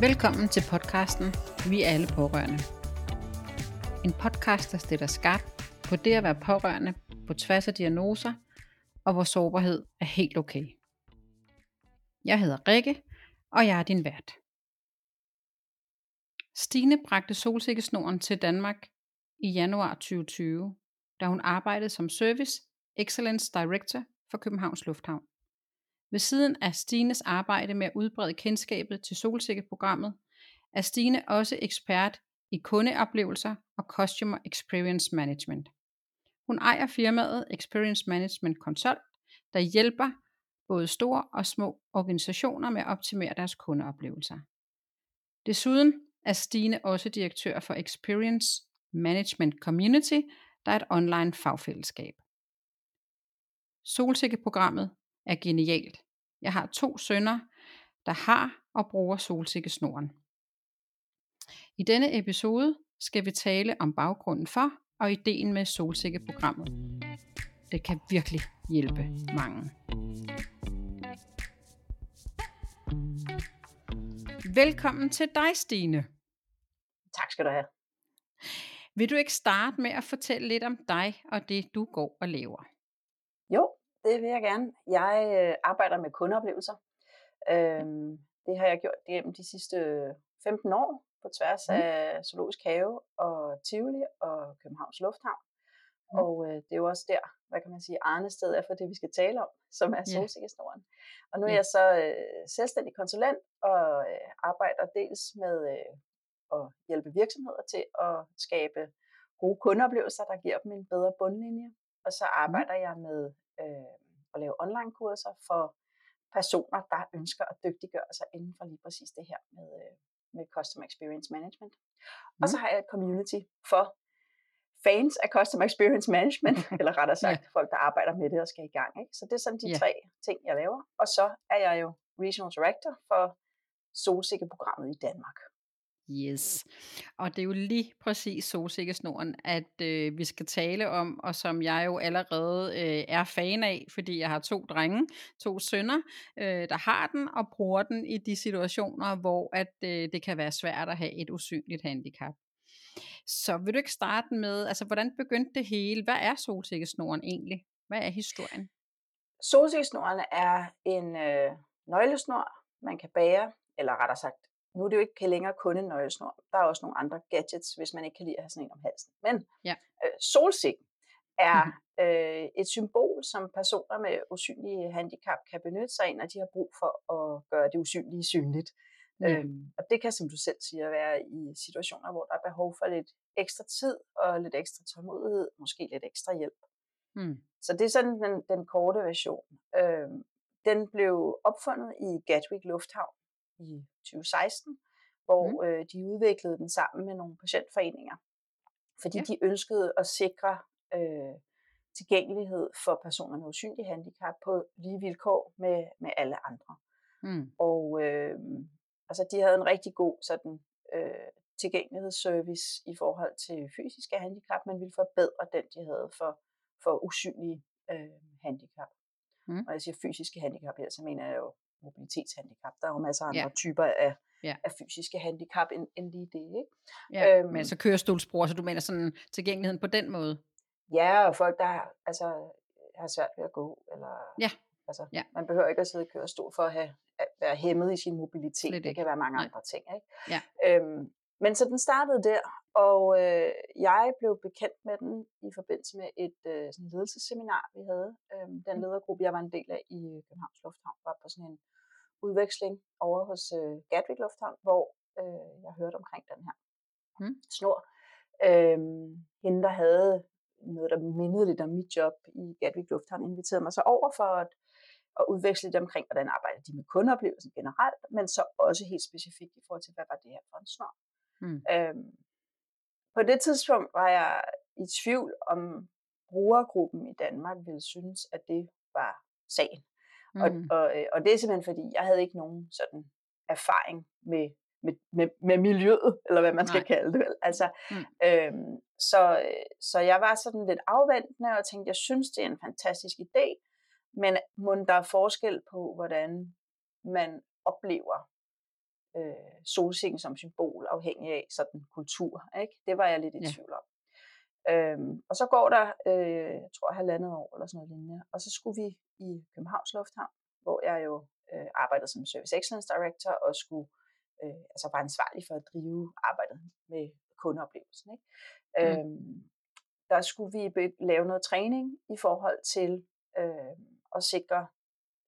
Velkommen til podcasten Vi er alle pårørende. En podcast, der stiller skarpt på det at være pårørende på tværs af diagnoser, og hvor sårbarhed er helt okay. Jeg hedder Rikke, og jeg er din vært. Stine bragte solsikkesnoren til Danmark i januar 2020, da hun arbejdede som Service Excellence Director for Københavns Lufthavn. Ved siden af Stines arbejde med at udbrede kendskabet til solsikkeprogrammet, er Stine også ekspert i kundeoplevelser og Customer Experience Management. Hun ejer firmaet Experience Management Consult, der hjælper både store og små organisationer med at optimere deres kundeoplevelser. Desuden er Stine også direktør for Experience Management Community, der er et online fagfællesskab. Solsikkeprogrammet er genialt. Jeg har to sønner, der har og bruger solsikkesnoren. I denne episode skal vi tale om baggrunden for og ideen med solsikkeprogrammet. Det kan virkelig hjælpe mange. Velkommen til dig, Stine. Tak skal du have. Vil du ikke starte med at fortælle lidt om dig og det, du går og laver? Jo, det vil jeg gerne. Jeg øh, arbejder med kundeoplevelser. Øhm, det har jeg gjort gennem de sidste 15 år på tværs mm. af Zoologisk Have og Tivoli og Københavns Lufthavn. Mm. Og øh, det er jo også der, hvad kan man sige, Arne sted er for det, vi skal tale om, som er solsikkesnoren. Yeah. Og nu er jeg så øh, selvstændig konsulent og øh, arbejder dels med øh, at hjælpe virksomheder til at skabe gode kundeoplevelser, der giver dem en bedre bundlinje. Og så mm. arbejder mm. jeg med øh, at lave online-kurser for personer, der ønsker at dygtiggøre sig inden for lige præcis det her med, øh, med Customer Experience Management. Mm. Og så har jeg et community for fans af Customer Experience Management, eller rettere sagt ja. folk, der arbejder med det og skal i gang. Ikke? Så det er sådan de ja. tre ting, jeg laver. Og så er jeg jo Regional Director for Solsikkeprogrammet i Danmark. Yes. Og det er jo lige præcis solsikkesnoren, at øh, vi skal tale om, og som jeg jo allerede øh, er fan af, fordi jeg har to drenge, to sønner, øh, der har den og bruger den i de situationer, hvor at øh, det kan være svært at have et usynligt handicap. Så vil du ikke starte med, altså hvordan begyndte det hele? Hvad er solsikkesnoren egentlig? Hvad er historien? Solsikkesnoren er en øh, nøglesnor, man kan bære, eller rettere sagt nu er det jo ikke længere kun en nøglesnor. Der er også nogle andre gadgets, hvis man ikke kan lide at have sådan en om halsen. Men ja. øh, solsikken er mm-hmm. øh, et symbol, som personer med usynlige handicap kan benytte sig af, når de har brug for at gøre det usynlige synligt. Mm. Øhm, og det kan, som du selv siger, være i situationer, hvor der er behov for lidt ekstra tid og lidt ekstra tålmodighed, måske lidt ekstra hjælp. Mm. Så det er sådan den, den korte version. Øhm, den blev opfundet i Gatwick Lufthavn i 2016, hvor mm. øh, de udviklede den sammen med nogle patientforeninger, fordi ja. de ønskede at sikre øh, tilgængelighed for personer med usynlige handicap på lige vilkår med, med alle andre. Mm. Og øh, altså, de havde en rigtig god sådan, øh, tilgængelighedsservice i forhold til fysiske handicap, men ville forbedre den, de havde for, for usynlige øh, handicap. Mm. Og jeg siger fysiske handicap her, så mener jeg jo mobilitetshandicap. Der er jo masser af andre ja. typer af, ja. af fysiske handicap end, end lige det. Ikke? Ja, øhm, men så kørestolsbrug, så du mener sådan tilgængeligheden på den måde? Ja, og folk, der altså, har svært ved at gå. Eller, ja. Altså, ja. Man behøver ikke at sidde i kørestol for at, have, at være hæmmet i sin mobilitet. Det kan være mange Nej. andre ting. Ikke? Ja. Øhm, men så den startede der, og øh, jeg blev bekendt med den i forbindelse med et øh, sådan ledelsesseminar, vi havde. Øhm, den mm. ledergruppe, jeg var en del af i Københavns Lufthavn, var på sådan en udveksling over hos øh, Gatwick Lufthavn, hvor øh, jeg hørte omkring den her mm. snor. Øhm, hende, der havde noget, der mindede lidt om mit job i Gatwick Lufthavn, inviterede mig så over for at, at udveksle lidt omkring, hvordan arbejder de med kundeoplevelsen generelt, men så også helt specifikt i forhold til, hvad var det her for en snor. Mm. Øhm, på det tidspunkt var jeg i tvivl om brugergruppen i Danmark ville synes, at det var sagen. Mm. Og, og, øh, og det er simpelthen fordi, jeg havde ikke nogen sådan erfaring med, med, med, med miljøet, eller hvad man skal Nej. kalde det. Vel? Altså, mm. øhm, så, så jeg var sådan lidt afventende og tænkte, jeg synes, det er en fantastisk idé, men må der er forskel på, hvordan man oplever øh, solsikken som symbol, afhængig af sådan kultur. Ikke? Det var jeg lidt i ja. tvivl om. Øhm, og så går der, øh, jeg tror, halvandet år eller sådan noget lignende, og så skulle vi i Københavns Lufthavn, hvor jeg jo øh, arbejdede som Service Excellence Director og skulle øh, altså var ansvarlig for at drive arbejdet med kundeoplevelsen. Ikke? Mm. Øhm, der skulle vi lave noget træning i forhold til øh, at sikre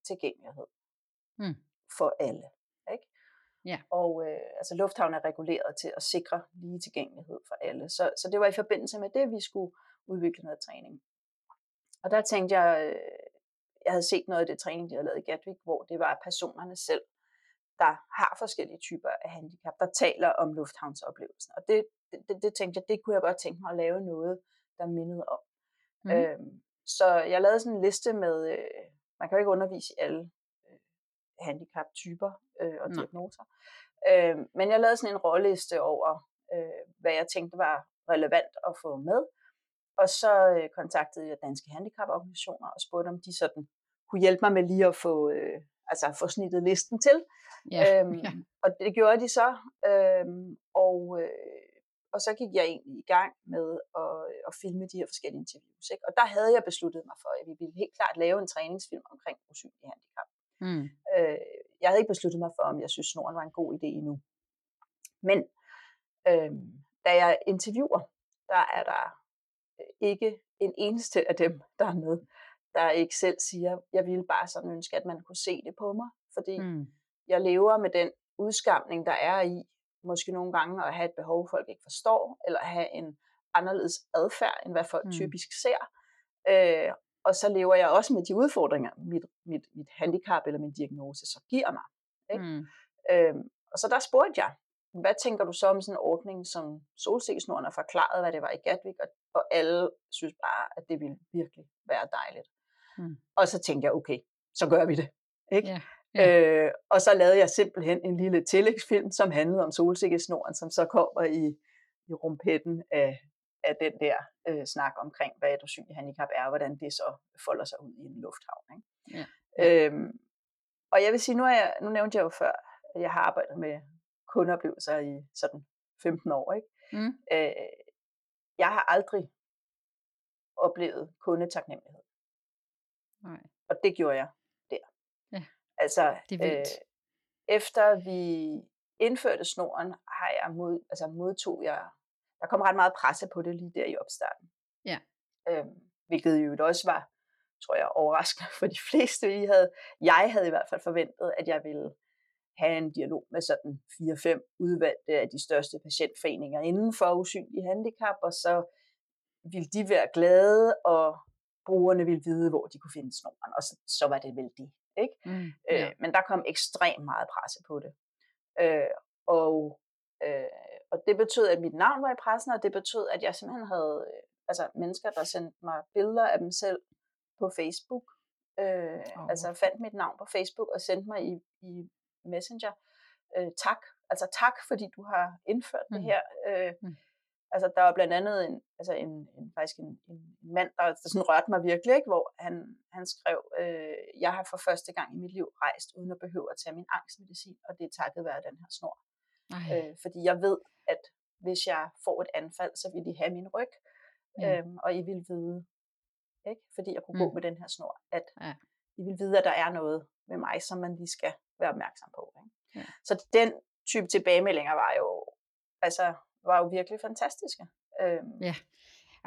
tilgængelighed mm. for alle. Ja. Og øh, altså lufthavnen er reguleret til at sikre lige tilgængelighed for alle. Så, så det var i forbindelse med det, vi skulle udvikle noget træning. Og der tænkte jeg, øh, jeg havde set noget af det træning, de havde lavet i Gatwick, hvor det var personerne selv, der har forskellige typer af handicap, der taler om lufthavnsoplevelsen. Og det, det, det, tænkte jeg, det kunne jeg godt tænke mig at lave noget, der mindede om. Mm. Øhm, så jeg lavede sådan en liste med, øh, man kan jo ikke undervise i alle handicap-typer øh, og diagnoser, øh, men jeg lavede sådan en rolleliste over, øh, hvad jeg tænkte var relevant at få med, og så øh, kontaktede jeg Danske Handicaporganisationer og spurgte, om de sådan kunne hjælpe mig med lige at få, øh, altså få snittet listen til. Ja, øhm, ja. Og det gjorde de så, øhm, og, øh, og så gik jeg egentlig i gang med at, at filme de her forskellige interviews. Ikke? Og der havde jeg besluttet mig for, at vi ville helt klart lave en træningsfilm omkring usynlig handicap. Mm. Øh, jeg havde ikke besluttet mig for, om jeg synes, snoren var en god idé endnu. Men øh, da jeg interviewer, der er der øh, ikke en eneste af dem, der er med, der ikke selv siger, jeg ville bare sådan ønske, at man kunne se det på mig, fordi mm. jeg lever med den udskamning, der er i, måske nogle gange at have et behov, folk ikke forstår, eller have en anderledes adfærd, end hvad folk mm. typisk ser. Øh, og så lever jeg også med de udfordringer, mit, mit, mit handicap eller min diagnose så giver mig. Ikke? Mm. Øh, og så der spurgte jeg, hvad tænker du så om sådan en ordning, som Solsikkesnoren har forklaret, hvad det var i Gatwick, og, og alle synes bare, at det ville virkelig være dejligt. Mm. Og så tænkte jeg, okay, så gør vi det. Ikke? Yeah. Yeah. Øh, og så lavede jeg simpelthen en lille tillægsfilm, som handlede om solsikkesnoren, som så kommer i, i rumpetten af, af den der øh, snak omkring, hvad et usynligt handicap er, og hvordan det så folder sig ud i en lufthavn. Ikke? Yeah. Øhm, og jeg vil sige, nu, er jeg, nu nævnte jeg jo før, at jeg har arbejdet med kundeoplevelser i sådan 15 år. Ikke? Mm. Øh, jeg har aldrig oplevet kundetaknemmelighed. Nej. Og det gjorde jeg der. Ja, altså, det er vildt. Øh, efter vi indførte snoren, har jeg mod, altså modtog jeg, der kom ret meget presse på det lige der i opstarten. Ja. Øhm, hvilket jo også var, tror jeg, overraskende for de fleste. Vi havde, jeg havde i hvert fald forventet, at jeg ville have en dialog med sådan 4-5 udvalgte af de største patientforeninger inden for usynlige handicap, og så ville de være glade og brugerne ville vide, hvor de kunne finde snoren, og så, så var det vel det. Ikke? Mm, ja. øh, men der kom ekstremt meget presse på det. Øh, og, øh, og det betød, at mit navn var i pressen, og det betød, at jeg simpelthen havde øh, altså mennesker, der sendte mig billeder af dem selv på Facebook. Øh, oh. Altså fandt mit navn på Facebook og sendte mig i, i Messenger. Øh, tak, altså tak, fordi du har indført mm. det her. Øh, mm. Altså, der var blandt andet en, altså en, en, faktisk en, en mand, der, der sådan rørte mig virkelig, ikke? hvor han, han skrev, øh, jeg har for første gang i mit liv rejst, uden at behøve at tage min angstmedicin, og det er takket være den her snor. Øh, fordi jeg ved, at hvis jeg får et anfald, så vil de have min ryg, ja. øhm, og I vil vide, ikke? fordi jeg kunne mm. gå med den her snor, at ja. I vil vide, at der er noget med mig, som man lige skal være opmærksom på. Ikke? Ja. Så den type tilbagemeldinger var jo, altså var jo virkelig fantastiske. Øhm. Ja.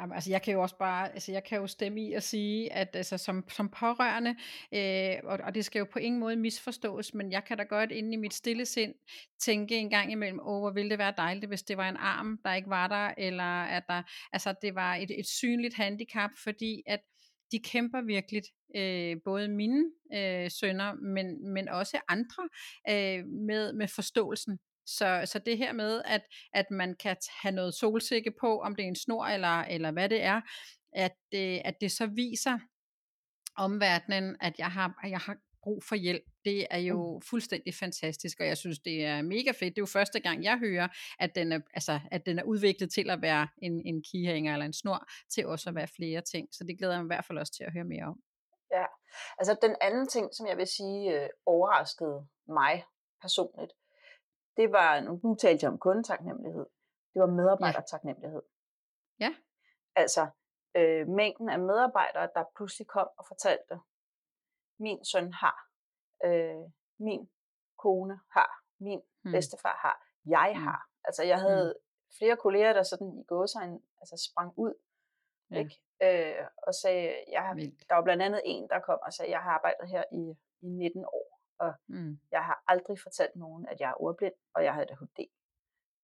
Jamen, altså jeg kan jo også bare, altså jeg kan jo stemme i at sige, at altså, som, som pårørende, øh, og, og det skal jo på ingen måde misforstås, men jeg kan da godt inde i mit stille sind tænke en gang imellem, åh, hvor ville det være dejligt, hvis det var en arm, der ikke var der, eller at der, altså det var et, et synligt handicap, fordi at de kæmper virkelig, øh, både mine øh, sønner, men, men også andre, øh, med, med forståelsen så, så det her med, at, at man kan have noget solsikke på, om det er en snor eller, eller hvad det er, at det, at det så viser omverdenen, at jeg har, jeg har brug for hjælp, det er jo mm. fuldstændig fantastisk, og jeg synes, det er mega fedt. Det er jo første gang, jeg hører, at den er, altså, at den er udviklet til at være en, en keyhanger eller en snor, til også at være flere ting. Så det glæder jeg mig i hvert fald også til at høre mere om. Ja, altså den anden ting, som jeg vil sige øh, overraskede mig personligt, det var, nu, talte jeg om kundetaknemmelighed, det var medarbejdertaknemmelighed. Ja. Altså, øh, mængden af medarbejdere, der pludselig kom og fortalte, min søn har, øh, min kone har, min mm. bedstefar har, jeg mm. har. Altså, jeg havde mm. flere kolleger, der sådan i gåsegn altså sprang ud, ja. ikke? Øh, og sagde, jeg har, der var blandt andet en, der kom og sagde, jeg har arbejdet her i, i 19 år, og mm. jeg har aldrig fortalt nogen, at jeg er ordblind, og jeg havde ADHD.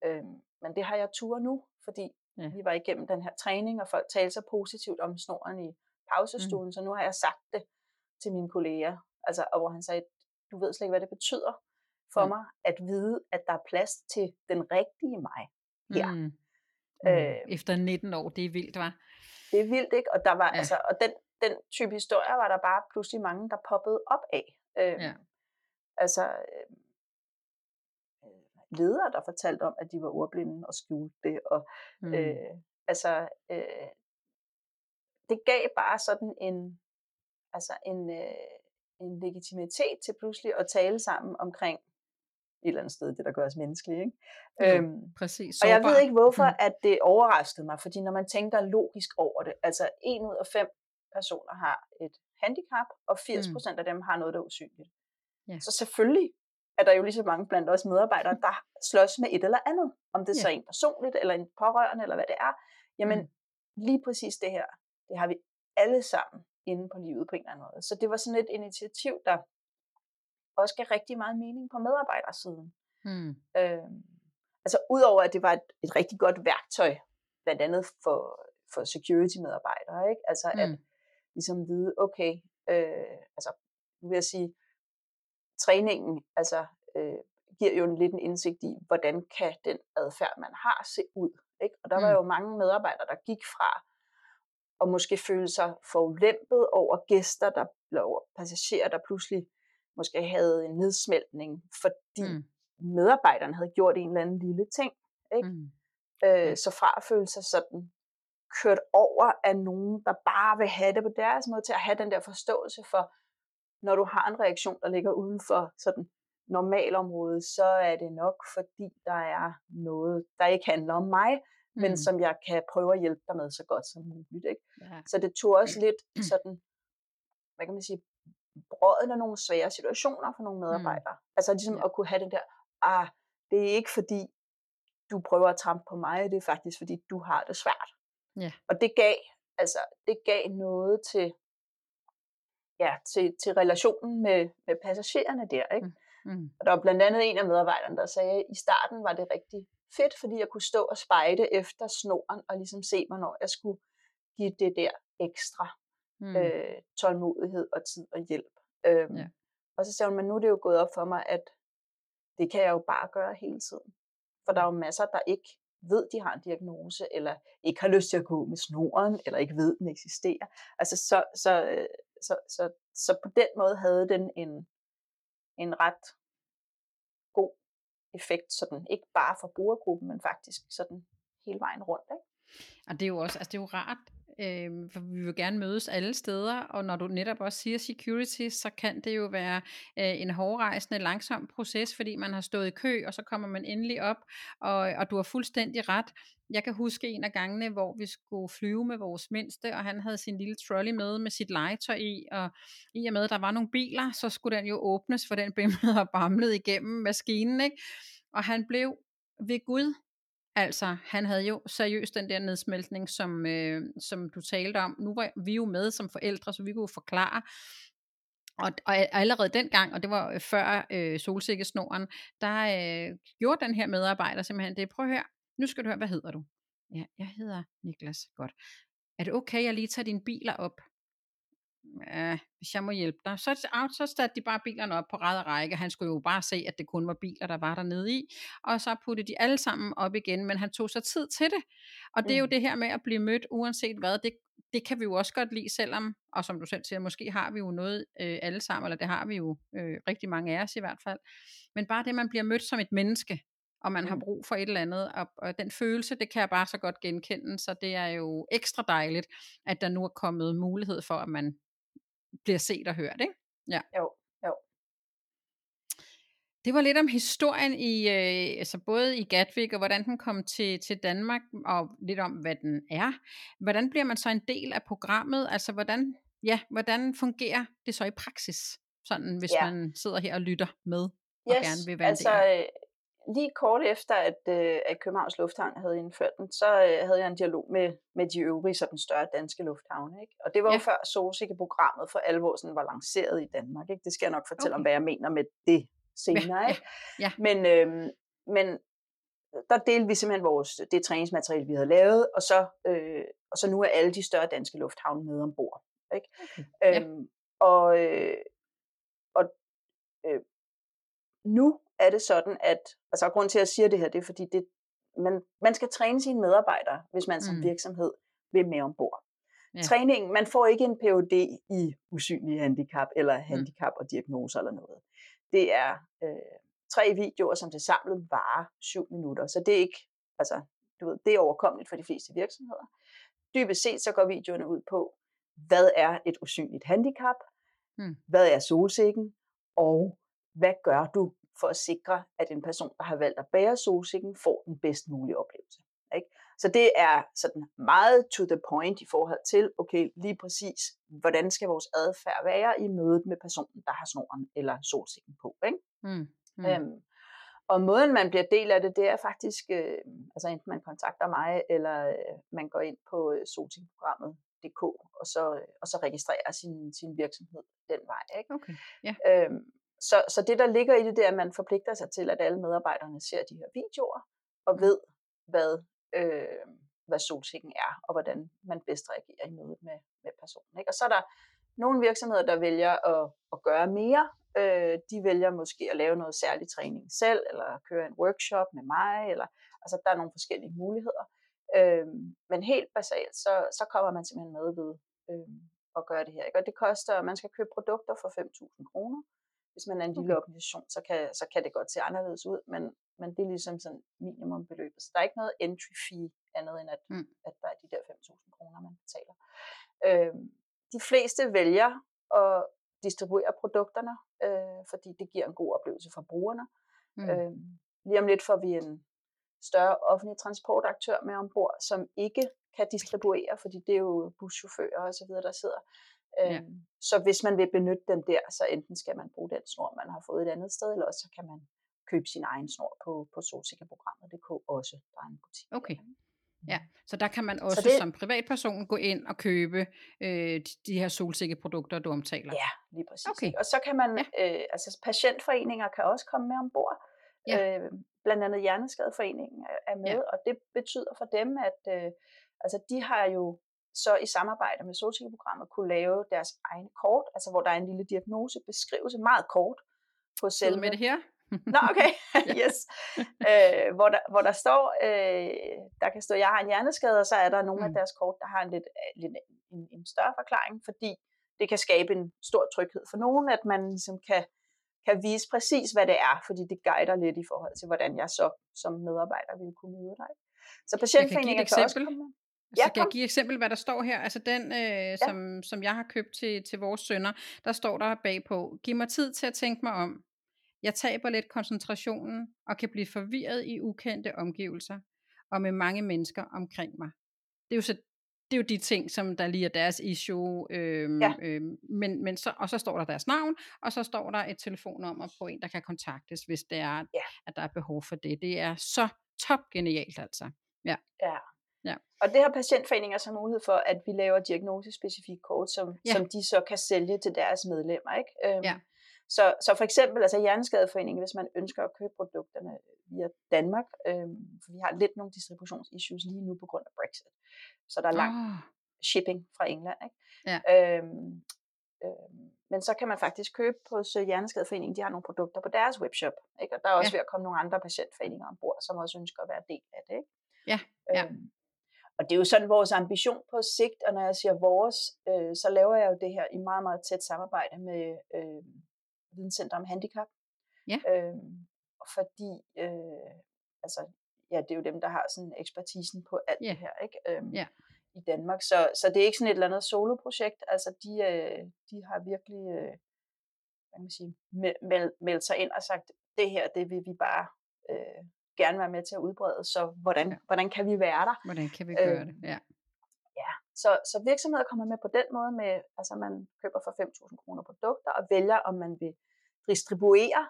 Øhm, men det har jeg tur nu, fordi ja. vi var igennem den her træning, og folk talte så positivt om snoren i pausestuen, mm. så nu har jeg sagt det til mine kolleger, altså, og hvor han sagde, du ved slet ikke, hvad det betyder for mm. mig, at vide, at der er plads til den rigtige mig her. Mm. Øh, Efter 19 år, det er vildt, var. Det er vildt, ikke? Og, der var, ja. altså, og den, den type historier var der bare pludselig mange, der poppede op af. Øh, ja. Altså, øh, ledere, der fortalte om, at de var ordblinde og skjulte det. Og, mm. øh, altså, øh, det gav bare sådan en, altså en, øh, en legitimitet til pludselig at tale sammen omkring et eller andet sted, det der gør os menneskelige. Ikke? Jo, øhm, præcis. Sårbar. Og jeg ved ikke, hvorfor mm. at det overraskede mig, fordi når man tænker logisk over det, altså en ud af fem personer har et handicap, og 80 mm. procent mm. af dem har noget, der er usynligt. Ja. Så selvfølgelig er der jo lige så mange blandt os medarbejdere, der slås med et eller andet. Om det ja. så er en personligt, eller en pårørende, eller hvad det er. Jamen, mm. lige præcis det her, det har vi alle sammen inde på livet på en eller anden måde. Så det var sådan et initiativ, der også gav rigtig meget mening på medarbejdersiden. Mm. Øhm, altså udover at det var et, et rigtig godt værktøj, blandt andet for, for security-medarbejdere, ikke? altså mm. at ligesom vide, okay, øh, altså nu vil jeg sige, træningen altså, øh, giver jo en lidt en indsigt i, hvordan kan den adfærd, man har, se ud. Ikke? Og der mm. var jo mange medarbejdere, der gik fra og måske føle sig forulæmpet over gæster, der blev passagerer, der pludselig måske havde en nedsmeltning, fordi mm. medarbejderne havde gjort en eller anden lille ting. Ikke? Mm. Øh, så fra at føle sig sådan kørt over af nogen, der bare vil have det på deres måde, til at have den der forståelse for, når du har en reaktion, der ligger uden for sådan normalområdet, så er det nok, fordi der er noget, der ikke handler om mig, mm. men som jeg kan prøve at hjælpe dig med så godt som muligt. Ikke? Ja. Så det tog også lidt sådan, hvad kan man sige, brøden af nogle svære situationer for nogle mm. medarbejdere. Mm. Altså ligesom ja. at kunne have den der, ah, det er ikke fordi, du prøver at trampe på mig, det er faktisk fordi, du har det svært. Ja. Og det gav, altså, det gav noget til, ja, til, til relationen med, med passagererne der, ikke? Mm. Mm. Og der var blandt andet en af medarbejderne, der sagde, at i starten var det rigtig fedt, fordi jeg kunne stå og spejde efter snoren, og ligesom se, hvornår jeg skulle give det der ekstra mm. øh, tålmodighed og tid og hjælp. Øhm, ja. Og så siger hun, men nu er det jo gået op for mig, at det kan jeg jo bare gøre hele tiden. For der er jo masser, der ikke ved, de har en diagnose, eller ikke har lyst til at gå med snoren, eller ikke ved, den eksisterer. Altså, så, så, øh, så, så, så på den måde havde den en, en ret god effekt, sådan ikke bare for brugergruppen, men faktisk sådan hele vejen rundt. Ikke? Og det er jo også, altså det er jo rart, øh, for vi vil gerne mødes alle steder, og når du netop også siger security, så kan det jo være øh, en hårdrejsende, langsom proces, fordi man har stået i kø, og så kommer man endelig op, og, og du har fuldstændig ret. Jeg kan huske en af gangene, hvor vi skulle flyve med vores mindste, og han havde sin lille trolley med med sit legetøj i, og i og med, at der var nogle biler, så skulle den jo åbnes, for den bimlede og bamlede igennem maskinen, ikke? Og han blev ved Gud Altså, han havde jo seriøst den der nedsmeltning, som, øh, som du talte om. Nu var vi jo med som forældre, så vi kunne forklare, og, og allerede dengang, og det var øh, før øh, solsikkesnoren, der øh, gjorde den her medarbejder simpelthen det. Prøv at høre, nu skal du høre, hvad hedder du? Ja, jeg hedder Niklas. Godt. Er det okay, jeg lige tager dine biler op? Ja, hvis jeg må hjælpe dig. Så, så satte de bare bilerne op på ræd og række. Han skulle jo bare se, at det kun var biler, der var dernede i. Og så puttede de alle sammen op igen, men han tog sig tid til det. Og det er jo mm. det her med at blive mødt, uanset hvad. Det, det kan vi jo også godt lide, selvom, og som du selv siger, måske har vi jo noget øh, alle sammen, eller det har vi jo øh, rigtig mange af os i hvert fald. Men bare det, man bliver mødt som et menneske, og man mm. har brug for et eller andet, og, og den følelse, det kan jeg bare så godt genkende, så det er jo ekstra dejligt, at der nu er kommet mulighed for, at man bliver set og hørt, ikke? Ja. Jo, jo. Det var lidt om historien i, øh, altså både i Gatwick, og hvordan den kom til, til Danmark, og lidt om, hvad den er. Hvordan bliver man så en del af programmet? Altså, hvordan, ja, hvordan fungerer det så i praksis? Sådan, hvis ja. man sidder her og lytter med, og yes, gerne vil være altså, en del. Øh, lige kort efter, at, øh, at Københavns Lufthavn havde indført den, så øh, havde jeg en dialog med, med de øvrige sådan større danske lufthavne. Ikke? Og det var ja. jo før Solsikke-programmet for alvor sådan var lanceret i Danmark. Ikke? Det skal jeg nok fortælle okay. om, hvad jeg mener med det senere. Ja, ikke? Ja, ja. Men, øhm, men der delte vi simpelthen vores, det træningsmateriale, vi havde lavet, og så, øh, og så nu er alle de større danske lufthavne med ombord. Ikke? Okay. Ja. Øhm, og øh, og øh, nu er det sådan, at, altså grund til, at jeg siger det her, det er fordi, det, man, man skal træne sine medarbejdere, hvis man som mm. virksomhed vil med ombord. Ja. Træningen, man får ikke en PhD i usynlige handicap, eller mm. handicap og diagnoser eller noget. Det er øh, tre videoer, som til samlet varer syv minutter. Så det er ikke, altså, du ved, det er overkommeligt for de fleste virksomheder. Dybest set så går videoerne ud på, hvad er et usynligt handicap, hmm. hvad er solsikken, og hvad gør du for at sikre, at en person, der har valgt at bære solsikken, får den bedst mulige oplevelse. Ikke? Så det er sådan meget to the point i forhold til, okay, lige præcis, hvordan skal vores adfærd være i mødet med personen, der har snoren eller solsikken på. Ikke? Mm. Mm. Øhm, og måden, man bliver del af det, det er faktisk, øh, altså enten man kontakter mig, eller øh, man går ind på øh, solsikkeprogrammet.dk, og så, øh, og så registrerer sin, sin virksomhed den vej. Ikke? Okay. Yeah. Øhm, så, så det, der ligger i det, det er, at man forpligter sig til, at alle medarbejderne ser de her videoer, og mm. ved, hvad øh, hvad solsikken er, og hvordan man bedst reagerer i mødet med, med personen. Ikke? Og så er der nogle virksomheder, der vælger at, at gøre mere. Øh, de vælger måske at lave noget særlig træning selv, eller køre en workshop med mig, eller altså der er nogle forskellige muligheder. Øh, men helt basalt, så, så kommer man simpelthen med ved øh, at gøre det her. Ikke? Og det koster, man skal købe produkter for 5.000 kroner. Hvis man er en lille organisation, så kan, så kan det godt se anderledes ud, men men det er ligesom sådan minimumbeløbet. Så der er ikke noget entry fee andet end, at, mm. at der er de der 5.000 kroner, man betaler. Øh, de fleste vælger at distribuere produkterne, øh, fordi det giver en god oplevelse for brugerne. Mm. Øh, lige om lidt får vi en større offentlig transportaktør med ombord, som ikke kan distribuere, fordi det er jo buschauffører og så videre, der sidder. Øh, ja. Så hvis man vil benytte den der, så enten skal man bruge den snor, man har fået et andet sted, eller også så kan man købe sin egen snor på, på solsikkerprogrammet.dk også. Der er en butik. Okay. Ja, så der kan man også det, som privatperson gå ind og købe øh, de her solsikkeprodukter, du omtaler. Ja, lige præcis. Okay. Og så kan man, ja. øh, altså patientforeninger kan også komme med ombord. Ja. Øh, blandt andet Hjerneskadeforeningen er med, ja. og det betyder for dem, at øh, altså de har jo så i samarbejde med solsikkeprogrammet kunne lave deres egne kort, altså hvor der er en lille diagnose, beskrivelse, meget kort på selve... med det her? Nå, okay. yes. Øh, hvor, der, hvor der står, øh, der kan stå, jeg har en hjerneskade, og så er der nogle mm. af deres kort, der har en lidt, øh, lidt en, en større forklaring, fordi det kan skabe en stor tryghed for nogen, at man ligesom kan, kan vise præcis, hvad det er, fordi det guider lidt i forhold til, hvordan jeg så som medarbejder vil kunne møde dig. Så patientforeninger kan, kan også komme med. Ja, så kan jeg give eksempel, hvad der står her? Altså den, øh, ja. som, som jeg har købt til, til vores sønner, der står der bagpå, giv mig tid til at tænke mig om. Jeg taber lidt koncentrationen og kan blive forvirret i ukendte omgivelser og med mange mennesker omkring mig. Det er jo så det er jo de ting, som der lige er deres issue, øhm, ja. øhm, men, men så, og så står der deres navn, og så står der et telefonnummer på en, der kan kontaktes, hvis det er, ja. at der er behov for det. Det er så top genialt altså. Ja. ja. Ja. Og det har patientforeninger så mulighed for, at vi laver diagnosespecifik kort, som, ja. som de så kan sælge til deres medlemmer. Ikke? Øhm, ja. Så, så for eksempel, altså Hjerneskadeforeningen, hvis man ønsker at købe produkterne via Danmark, øh, for vi har lidt nogle distributionsissues lige nu på grund af Brexit, så der er lang oh. shipping fra England. Ikke? Ja. Øhm, øh, men så kan man faktisk købe på Hjerneskadeforeningen, de har nogle produkter på deres webshop, ikke? og der er også ja. ved at komme nogle andre patientforeninger ombord, som også ønsker at være del af det. Ikke? Ja. ja. Øhm, og det er jo sådan vores ambition på sigt, og når jeg siger vores, øh, så laver jeg jo det her i meget, meget tæt samarbejde med øh, Videnscenter om Handicap. Ja. Øhm, fordi, øh, altså, ja, det er jo dem, der har sådan ekspertisen på alt ja. det her, ikke? Øhm, ja. I Danmark. Så, så det er ikke sådan et eller andet soloprojekt. Altså, de, øh, de har virkelig, øh, hvad kan man sige, meldt, meldt sig ind og sagt, det her, det vil vi bare øh, gerne være med til at udbrede, så hvordan, ja. hvordan kan vi være der? Hvordan kan vi gøre øh, det, ja. Ja, så, så virksomheder kommer med på den måde med, altså man køber for 5.000 kroner produkter og vælger, om man vil distribuere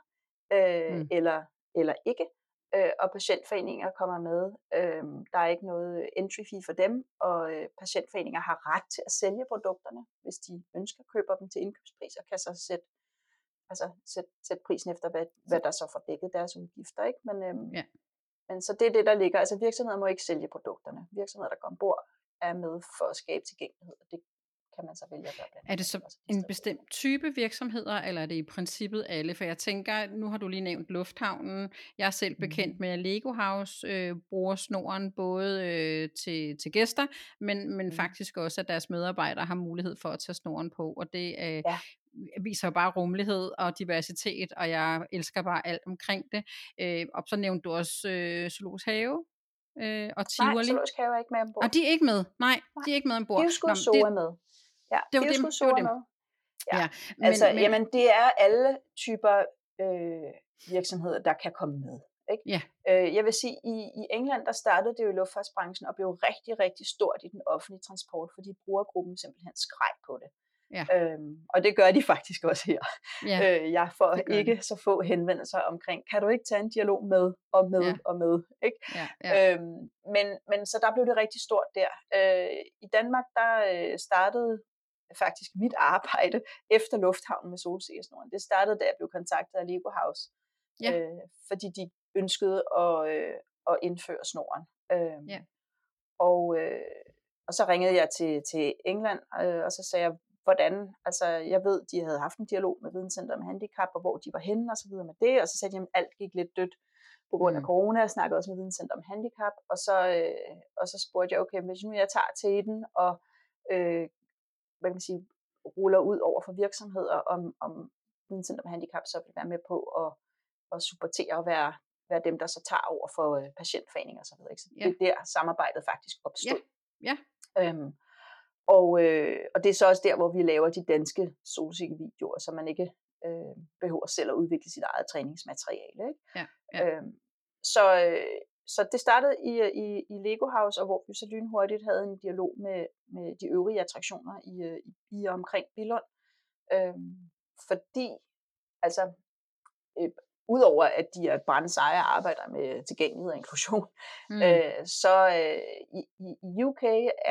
øh, mm. eller, eller ikke. Øh, og patientforeninger kommer med. Øh, der er ikke noget entry fee for dem, og øh, patientforeninger har ret til at sælge produkterne, hvis de ønsker, køber dem til indkøbspris og kan så sætte altså sætte, sætte prisen efter, hvad, hvad der så får dækket deres udgifter. Ikke? Men, øhm, ja. men så det er det, der ligger. Altså virksomheder må ikke sælge produkterne. Virksomheder, der går ombord, er med for at skabe tilgængelighed, og det kan man så vælge at gøre blandt Er det så en bestemt type virksomheder, eller er det i princippet alle? For jeg tænker, nu har du lige nævnt Lufthavnen. Jeg er selv bekendt mm. med, at Lego House øh, bruger snoren både øh, til, til gæster, men, men mm. faktisk også, at deres medarbejdere har mulighed for at tage snoren på. Og det øh, ja. viser bare rummelighed og diversitet, og jeg elsker bare alt omkring det. Øh, og så nævnte du også øh, Zoologisk Have, øh, og Tivoli. Nej, Zoologisk Have er ikke med ombord. Og de er ikke med? Nej, Nej. de er ikke med ombord. Livskud Zoo er med. Ja, det var dem. Det var dem. Ja, ja men, altså, men, jamen det er alle typer øh, virksomheder, der kan komme med. Ikke? Ja. Øh, jeg vil sige, i, i England, der startede det jo i luftfartsbranchen og blev rigtig, rigtig stort i den offentlige transport, fordi brugergruppen simpelthen skreg på det. Ja. Øhm, og det gør de faktisk også her. Ja, øh, jeg får ikke de. så få henvendelser omkring, kan du ikke tage en dialog med og med ja. og med. Ikke? Ja, ja. Øhm, men, men så der blev det rigtig stort der. Øh, I Danmark, der øh, startede faktisk mit arbejde efter lufthavnen med Solsikkesnoren. Det startede, da jeg blev kontaktet af Lego House, ja. øh, fordi de ønskede at, øh, at indføre snoren. Øh, ja. og, øh, og så ringede jeg til, til England, øh, og så sagde jeg, hvordan, altså jeg ved, de havde haft en dialog med Videnscenter om handicap, og hvor de var henne og så videre med det, og så sagde de, at alt gik lidt dødt på grund af mm. corona, jeg snakkede også med Videnscenter om handicap, og så, øh, og så spurgte jeg, okay, hvis nu jeg tager til den, og øh, hvad kan man sige, ruller ud over for virksomheder, om, om Videnscenter om handicap så vil være med på at, at supportere og være, være dem, der så tager over for øh, patientforeninger osv. Så, videre, ikke? så ja. det er der samarbejdet faktisk opstod. Ja. ja. Øhm, og, øh, og det er så også der, hvor vi laver de danske solsikkevideoer, så man ikke øh, behøver selv at udvikle sit eget træningsmateriale. Ikke? Ja, ja. Øhm, så, øh, så det startede i, i, i Lego House, og hvor vi så lynhurtigt havde en dialog med, med de øvrige attraktioner i, øh, i, i og omkring Billund. Øhm, fordi, altså, øh, udover at de er brandseje og arbejder med tilgængelighed og inklusion, mm. øh, så øh, i, i UK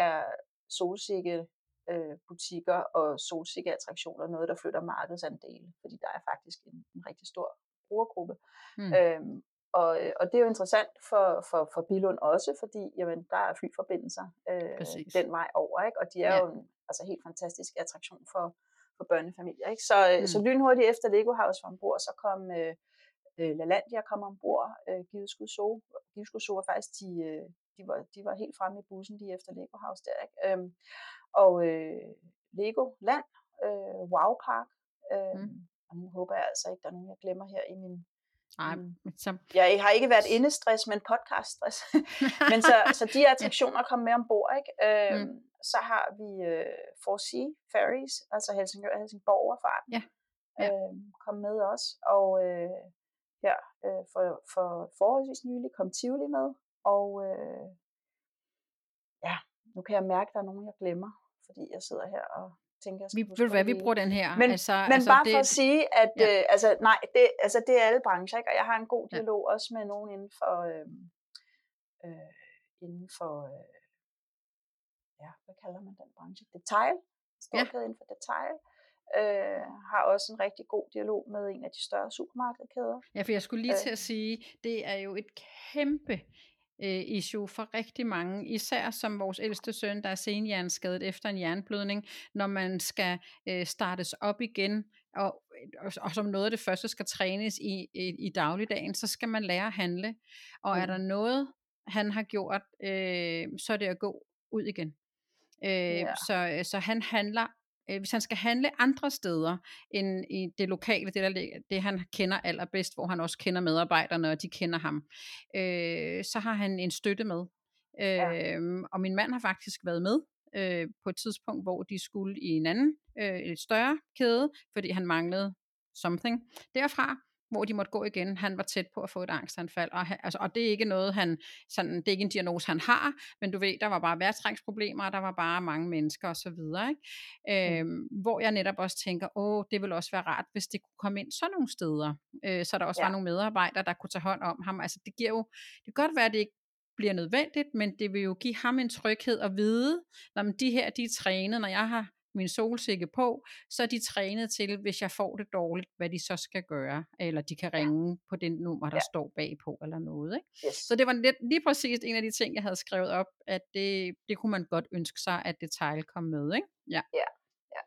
er solsikke øh, butikker og solsikkeattraktioner noget, der flytter markedsandele, fordi der er faktisk en, en rigtig stor brugergruppe. Mm. Øhm, og, og det er jo interessant for, for, for Bilund også, fordi jamen, der er flyforbindelser øh, den vej over, ikke? og de er ja. jo en altså, helt fantastisk attraktion for, for børnefamilier. Ikke? Så, mm. så lynhurtigt efter Lego House var ombord, så kom øh, øh, LaLandia kom ombord, øh, Giveskud Zoo. Giveskud Zoo var faktisk de, øh, de var, de var helt fremme i bussen lige efter Lego House der. Ikke? Øhm, og øh, Lego Land, øh, Wow Park, øh, mm. og nu håber jeg altså ikke, der er nogen, jeg glemmer her i min Nej, så... Jeg har ikke været indestress, men podcaststress. men så, så de attraktioner kom med ombord. Ikke? Øhm, mm. Så har vi øh, 4C Ferries, altså Helsingør og Helsingborg overfart, ja. ja. Øhm, kom med også. Og øh, her øh, for, for forholdsvis nylig kom Tivoli med. Og øh, ja, nu kan jeg mærke, at der er nogen, jeg glemmer, fordi jeg sidder her og tænker, jeg vi, ved hvad, vi bruger den her. Men, altså, men altså, bare det, for at sige, at ja. øh, altså, nej, det, altså, det er alle brancher, ikke? og jeg har en god dialog ja. også med nogen inden for, øh, øh, inden for øh, ja, hvad kalder man den branche? Detail. Storkæde ja. inden for detail. Øh, har også en rigtig god dialog med en af de større supermarkedkæder. Ja, for jeg skulle lige øh. til at sige, det er jo et kæmpe øh, issue for rigtig mange, især som vores ældste søn, der er senhjerneskadet efter en jernblødning, når man skal øh, startes op igen, og, og, og som noget af det første skal trænes i, i, i dagligdagen, så skal man lære at handle. Og mm. er der noget, han har gjort, øh, så er det at gå ud igen. Øh, yeah. så, så han handler øh, hvis han skal handle andre steder end i det lokale, det, der, det han kender allerbedst, hvor han også kender medarbejderne, og de kender ham, øh, så har han en støtte med. Øh, ja. Og min mand har faktisk været med øh, på et tidspunkt, hvor de skulle i en anden, øh, et større kæde, fordi han manglede something derfra. Hvor de måtte gå igen. Han var tæt på at få et angstanfald, og, han, altså, og det er ikke noget, han, sådan, det er ikke en diagnose, han har, men du ved, der var bare værtrængsproblemer, og der var bare mange mennesker osv., ikke? Mm. Øhm, hvor jeg netop også tænker, åh, det ville også være rart, hvis det kunne komme ind sådan nogle steder, øh, så der også ja. var nogle medarbejdere, der kunne tage hånd om ham. Altså, det giver jo, det kan godt være, at det ikke bliver nødvendigt, men det vil jo give ham en tryghed at vide, når de her, de er trænet, når jeg har min solsikke på, så er de trænet til, hvis jeg får det dårligt, hvad de så skal gøre, eller de kan ringe ja. på den nummer, der ja. står bagpå, eller noget. Ikke? Yes. Så det var lidt, lige præcis en af de ting, jeg havde skrevet op, at det, det kunne man godt ønske sig, at detail kom med. Ikke? Ja. ja, ja.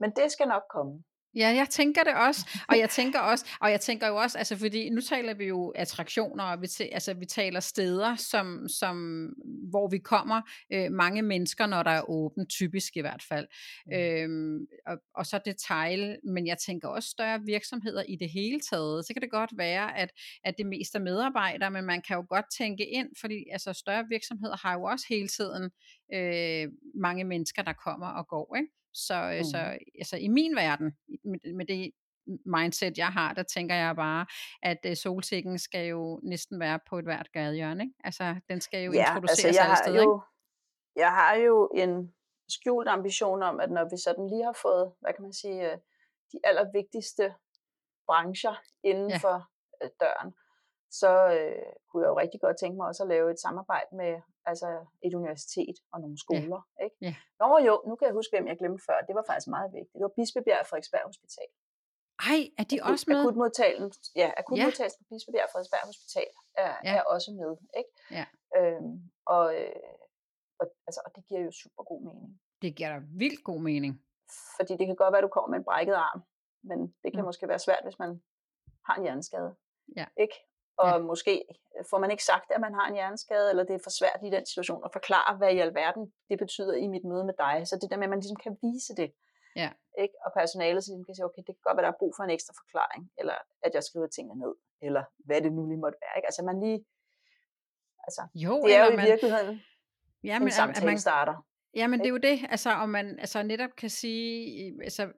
Men det skal nok komme. Ja, jeg tænker det også, og jeg tænker også, og jeg tænker jo også, altså fordi nu taler vi jo attraktioner, og vi, altså vi taler steder, som, som hvor vi kommer øh, mange mennesker, når der er åbent, typisk i hvert fald, mm. øhm, og, og så detail, men jeg tænker også større virksomheder i det hele taget, så kan det godt være, at, at det mest er medarbejdere, men man kan jo godt tænke ind, fordi altså større virksomheder har jo også hele tiden øh, mange mennesker, der kommer og går, ikke? Så, mm. så altså, i min verden, med, med det mindset, jeg har, der tænker jeg bare, at uh, solsikken skal jo næsten være på et hvert gadehjørne. Ikke? Altså, den skal jo ja, introduceres altså, jeg alle steder. Jo, ikke? Jeg har jo en skjult ambition om, at når vi sådan lige har fået, hvad kan man sige, øh, de allervigtigste brancher inden ja. for øh, døren, så øh, kunne jeg jo rigtig godt tænke mig også at lave et samarbejde med altså et universitet og nogle skoler. Ja. Ikke? Ja. Nå jo, nu kan jeg huske, hvem jeg glemte før. Det var faktisk meget vigtigt. Det var Bispebjerg Frederiksberg Hospital. Ej, er de Akut, også med? Akutmodtagelsen, ja, akutmodtagelsen ja. på Bispebjerg Frederiksberg Hospital er, ja. er også med. Ikke? Ja. Øhm, og, øh, og, altså, og det giver jo super god mening. Det giver da vildt god mening. Fordi det kan godt være, at du kommer med en brækket arm, men det kan mm. måske være svært, hvis man har en hjerneskade. Ja. Ikke? Og ja. måske får man ikke sagt, at man har en hjerneskade, eller det er for svært i den situation at forklare, hvad i alverden det betyder i mit møde med dig. Så det der med, at man ligesom kan vise det. Ja. Ikke? Og personalet så ligesom kan sige, okay, det kan godt være, der er brug for en ekstra forklaring, eller at jeg skriver tingene ned, eller hvad det nu lige måtte være. Ikke? Altså man lige, altså, jo, det er jo i man, virkeligheden ja, men, en samtale man, starter. Ja, men det er jo det, altså om man altså netop kan sige, altså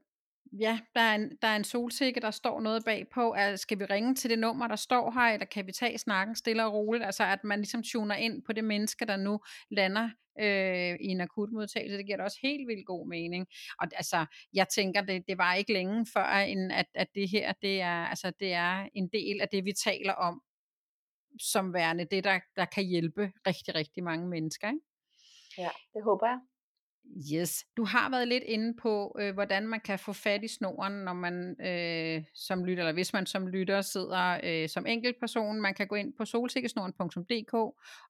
ja, der er, en, der er en solsikke, der står noget bagpå. Altså, skal vi ringe til det nummer, der står her, eller kan vi tage snakken stille og roligt? Altså, at man ligesom tuner ind på det menneske, der nu lander øh, i en akutmodtagelse. Det giver da også helt vildt god mening. Og altså, jeg tænker, det, det var ikke længe før, end at, at det her, det er, altså, det er en del af det, vi taler om, som værende det, der, der kan hjælpe rigtig, rigtig mange mennesker. Ikke? Ja, det håber jeg. Yes. Du har været lidt inde på, øh, hvordan man kan få fat i snoren, når man øh, som lytter, eller hvis man som lytter sidder øh, som enkeltperson. Man kan gå ind på solsikkesnoren.dk,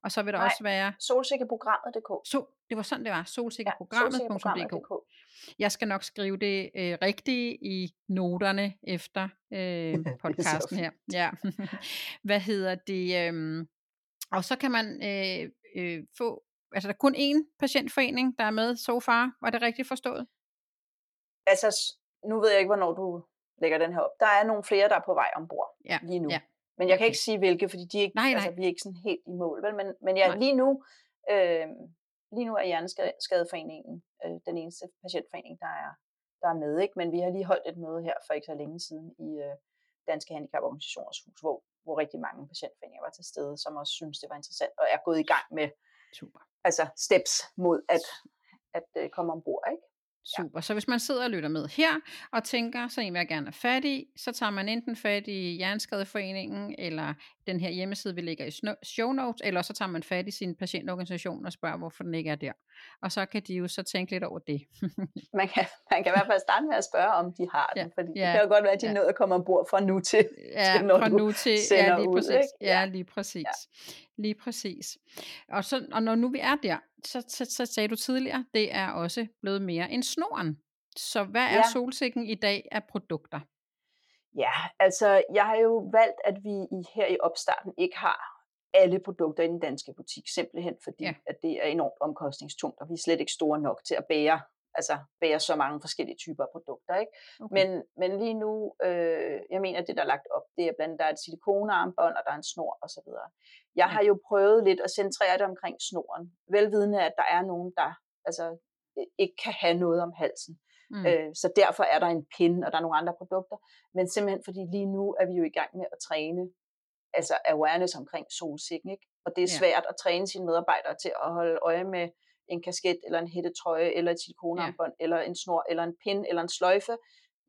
og så vil der Nej, også være... solsikkeprogrammet.dk. So, det var sådan, det var. Solsikkeprogrammet.dk. Ja, Jeg skal nok skrive det øh, rigtigt i noterne efter øh, podcasten her. Ja. Hvad hedder det? Øh, og så kan man øh, øh, få altså der er kun én patientforening, der er med so far. Var det rigtigt forstået? Altså, nu ved jeg ikke, hvornår du lægger den her op. Der er nogle flere, der er på vej ombord ja. lige nu. Ja. Men jeg kan ikke sige hvilke, fordi de er ikke, nej, nej. Altså, vi er ikke sådan helt i mål. Vel? Men, men ja, lige nu, øh, lige nu er Hjerneskadeforeningen øh, den eneste patientforening, der er, der er med. Ikke? Men vi har lige holdt et møde her for ikke så længe siden i øh, Danske Handicaporganisationers Hus, hvor, hvor rigtig mange patientforeninger var til stede, som også synes, det var interessant og er gået i gang med Super altså steps mod at, at uh, komme ombord. Ikke? Super. Ja. Så hvis man sidder og lytter med her og tænker, så en vil jeg gerne have fat i, så tager man enten fat i Hjerneskadeforeningen, eller den her hjemmeside, vi lægger i show notes, eller så tager man fat i sin patientorganisation og spørger, hvorfor den ikke er der. Og så kan de jo så tænke lidt over det. man, kan, man kan i hvert fald starte med at spørge, om de har den, ja. fordi ja. det kan jo godt være, at de ja. nødt at komme ombord fra nu til, ja, til når fra nu til, ja, lige ud, præcis. Ikke? Ja. ja, lige præcis. Ja. Lige præcis. Og, så, og når nu vi er der, så, så, så sagde du tidligere, det er også blevet mere end snoren. Så hvad er ja. solsikken i dag af produkter? Ja, altså jeg har jo valgt, at vi i, her i opstarten ikke har alle produkter i den danske butik, simpelthen fordi, ja. at det er enormt omkostningstungt, og vi er slet ikke store nok til at bære altså bære så mange forskellige typer af produkter. Ikke? Okay. Men, men lige nu, øh, jeg mener, at det, der er lagt op, det er blandt andet, der er et silikonarmbånd, og der er en snor osv. Jeg har jo prøvet lidt at centrere det omkring snoren, velvidende, at der er nogen, der altså, ikke kan have noget om halsen. Mm. Øh, så derfor er der en pin, og der er nogle andre produkter. Men simpelthen fordi lige nu er vi jo i gang med at træne altså awareness omkring solsikken. Ikke? Og det er svært ja. at træne sine medarbejdere til at holde øje med en kasket, eller en hættetrøje, eller et silikonarmbånd, ja. eller en snor, eller en pin, eller en sløjfe,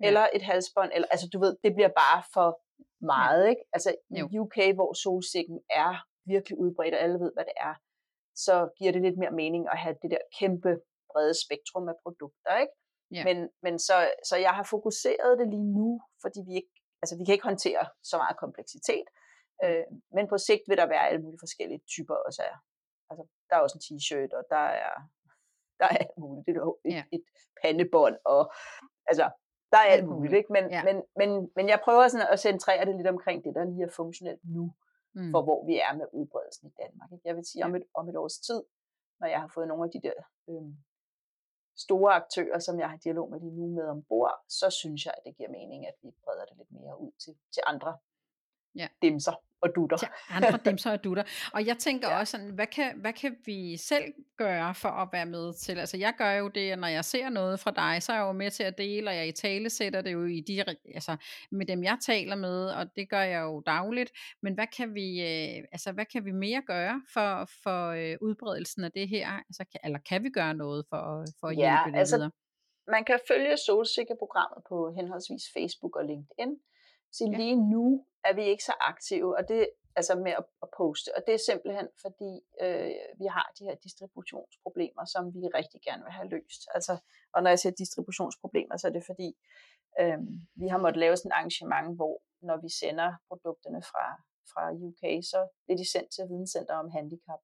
ja. eller et halsbånd. Eller, altså du ved, det bliver bare for meget. Ja. Ikke? Altså i UK, hvor solsikken er virkelig udbredt, og alle ved, hvad det er, så giver det lidt mere mening at have det der kæmpe brede spektrum af produkter. Ikke? Ja. Men, men så, så jeg har fokuseret det lige nu, fordi vi ikke, altså vi kan ikke håndtere så meget kompleksitet. Øh, men på sigt vil der være alle mulige forskellige typer også af. Altså, der er også en t-shirt, og der er, der er alt muligt. Det er et, ja. et pandebånd, og altså, der er alt muligt. Ikke? Men, ja. men, men, men jeg prøver sådan at centrere det lidt omkring det, der lige er funktionelt nu, mm. for hvor vi er med udbredelsen i Danmark. Ikke? Jeg vil sige, om et, om et års tid, når jeg har fået nogle af de der øh, store aktører, som jeg har dialog med lige nu med ombord, så synes jeg, at det giver mening, at vi breder det lidt mere ud til, til andre ja. dimser og dutter. Til andre dimser og dutter. Og jeg tænker ja. også, sådan, hvad, kan, hvad kan vi selv gøre for at være med til? Altså jeg gør jo det, når jeg ser noget fra dig, så er jeg jo med til at dele, og jeg i tale sætter det jo i de, altså, med dem, jeg taler med, og det gør jeg jo dagligt. Men hvad kan vi, øh, altså, hvad kan vi mere gøre for, for øh, udbredelsen af det her? Altså, kan, eller kan vi gøre noget for, for at hjælpe ja, det altså, videre? Man kan følge Solsikker-programmet på henholdsvis Facebook og LinkedIn. Så ja. lige nu er vi ikke så aktive, og det altså med at, at poste. Og det er simpelthen fordi, øh, vi har de her distributionsproblemer, som vi rigtig gerne vil have løst. Altså, og når jeg siger distributionsproblemer, så er det fordi, øh, vi har måttet lave sådan et arrangement, hvor når vi sender produkterne fra, fra UK, så bliver de sendt til Videnscenter om handicap,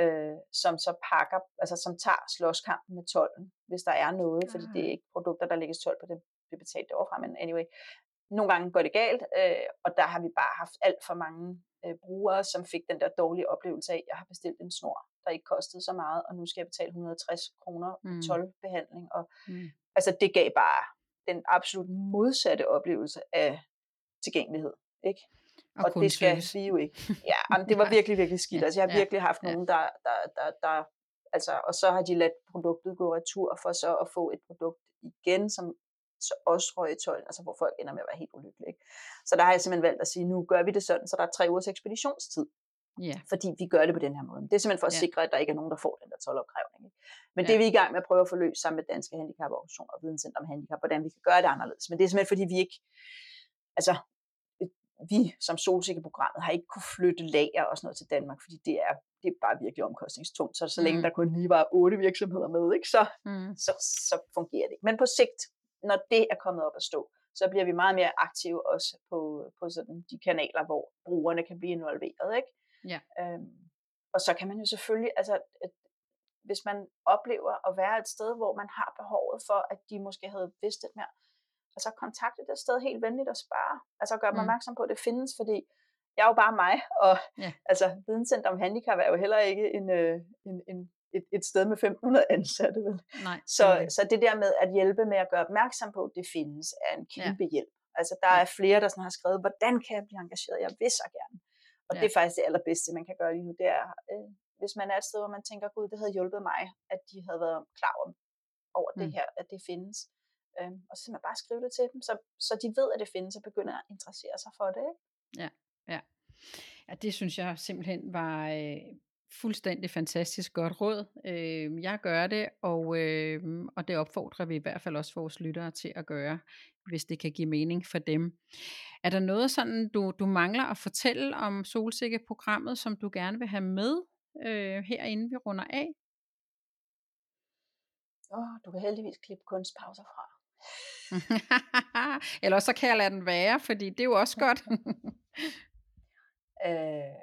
øh, som så pakker, altså som tager slåskampen med tolden, hvis der er noget, fordi det er ikke produkter, der lægges tolv på det, det betalt overfra, men anyway, nogle gange går det galt, øh, og der har vi bare haft alt for mange øh, brugere, som fik den der dårlige oplevelse af, at jeg har bestilt en snor, der ikke kostede så meget, og nu skal jeg betale 160 kroner mm. 12 behandling. Og, mm. Altså det gav bare den absolut modsatte oplevelse af tilgængelighed. Ikke? Og, og det skal vi jo ikke. Ja, men det var virkelig, virkelig skidt. Altså jeg har virkelig haft ja. nogen, der, der, der, der altså, og så har de ladt produktet gå retur for så at få et produkt igen, som så også røg i tolden, altså hvor folk ender med at være helt ulykkelige. Ikke? Så der har jeg simpelthen valgt at sige, nu gør vi det sådan, så der er tre ugers ekspeditionstid. Yeah. Fordi vi gør det på den her måde. Det er simpelthen for at yeah. sikre, at der ikke er nogen, der får den der tolvopkrævning. Ikke? Men yeah. det er vi i gang med at prøve at få løst sammen med Danske Handicaporganisationer og Videnscenter om Handicap, hvordan vi kan gøre det anderledes. Men det er simpelthen fordi, vi ikke, altså vi som solsikkeprogrammet har ikke kunne flytte lager og sådan noget til Danmark, fordi det er, det er bare virkelig omkostningstungt. Så så længe mm. der kun lige var otte virksomheder med, ikke, så, mm. så, så fungerer det ikke. Men på sigt, når det er kommet op at stå, så bliver vi meget mere aktive også på, på sådan de kanaler, hvor brugerne kan blive involveret. Ikke? Ja. Øhm, og så kan man jo selvfølgelig, altså et, hvis man oplever at være et sted, hvor man har behovet for, at de måske havde vidst lidt mere, altså kontakte det sted helt venligt og spare. Altså gør mig mm. opmærksom på, at det findes, fordi jeg er jo bare mig, og ja. altså videnscenter om handicap er jo heller ikke en, øh, en, en et, et sted med 1500 ansatte. Vel? Nej, så, så det der med at hjælpe med at gøre opmærksom på, at det findes, er en kæmpe ja. hjælp. Altså der er flere, der sådan har skrevet, hvordan kan jeg blive engageret? Jeg vil så gerne. Og ja. det er faktisk det allerbedste, man kan gøre lige nu. Det er, øh, hvis man er et sted, hvor man tænker, gud, det havde hjulpet mig, at de havde været klar om, over mm. det her, at det findes. Øhm, og så simpelthen bare skrive det til dem, så, så de ved, at det findes, og begynder at interessere sig for det. Ikke? Ja, ja. Ja, det synes jeg simpelthen var, øh, fuldstændig fantastisk godt råd. Øh, jeg gør det, og, øh, og det opfordrer vi i hvert fald også vores lyttere til at gøre, hvis det kan give mening for dem. Er der noget sådan, du, du mangler at fortælle om Solsikke-programmet, som du gerne vil have med øh, herinde vi runder af? Oh, du kan heldigvis klippe kunstpauser fra. Eller så kan jeg lade den være, fordi det er jo også godt. øh,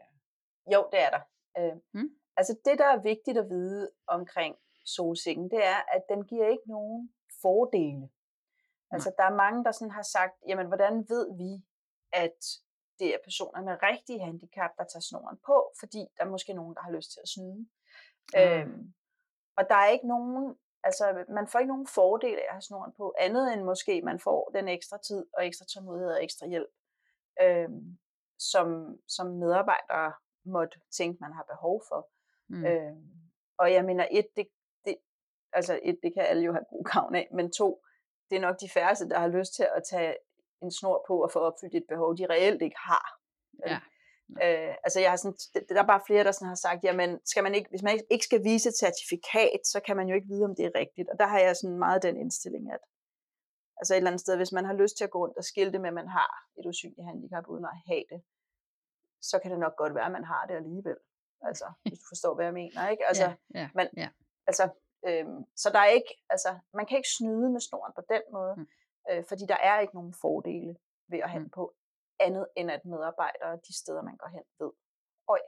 jo, det er der. Øh, mm. Altså det, der er vigtigt at vide omkring solsikken, det er, at den giver ikke nogen fordele. Altså der er mange, der sådan har sagt, jamen hvordan ved vi, at det er personer med rigtige handicap, der tager snoren på, fordi der er måske nogen, der har lyst til at snyde. Mm. Øhm, og der er ikke nogen, altså man får ikke nogen fordel af at have snoren på, andet end måske man får den ekstra tid og ekstra tålmodighed og ekstra hjælp, øhm, som, som medarbejdere måtte tænke, man har behov for. Mm. Øh, og jeg mener, et, det, det, altså et, det kan alle jo have god gavn af, men to, det er nok de færreste, der har lyst til at tage en snor på og få opfyldt et behov, de reelt ikke har. Ja. Øh, altså jeg har sådan, der er bare flere, der sådan har sagt, jamen skal man ikke, hvis man ikke skal vise et certifikat, så kan man jo ikke vide, om det er rigtigt. Og der har jeg sådan meget den indstilling, at altså et eller andet sted, hvis man har lyst til at gå rundt og skilte med, at man har et usynligt handicap, uden at have det, så kan det nok godt være, at man har det alligevel. Altså, hvis du forstår, hvad jeg mener, ikke? Altså, ja, ja, man, ja. altså øhm, så der er ikke, altså, man kan ikke snyde med snoren på den måde, mm. øh, fordi der er ikke nogen fordele ved at have mm. på andet end at medarbejdere de steder, man går hen, ved, øj,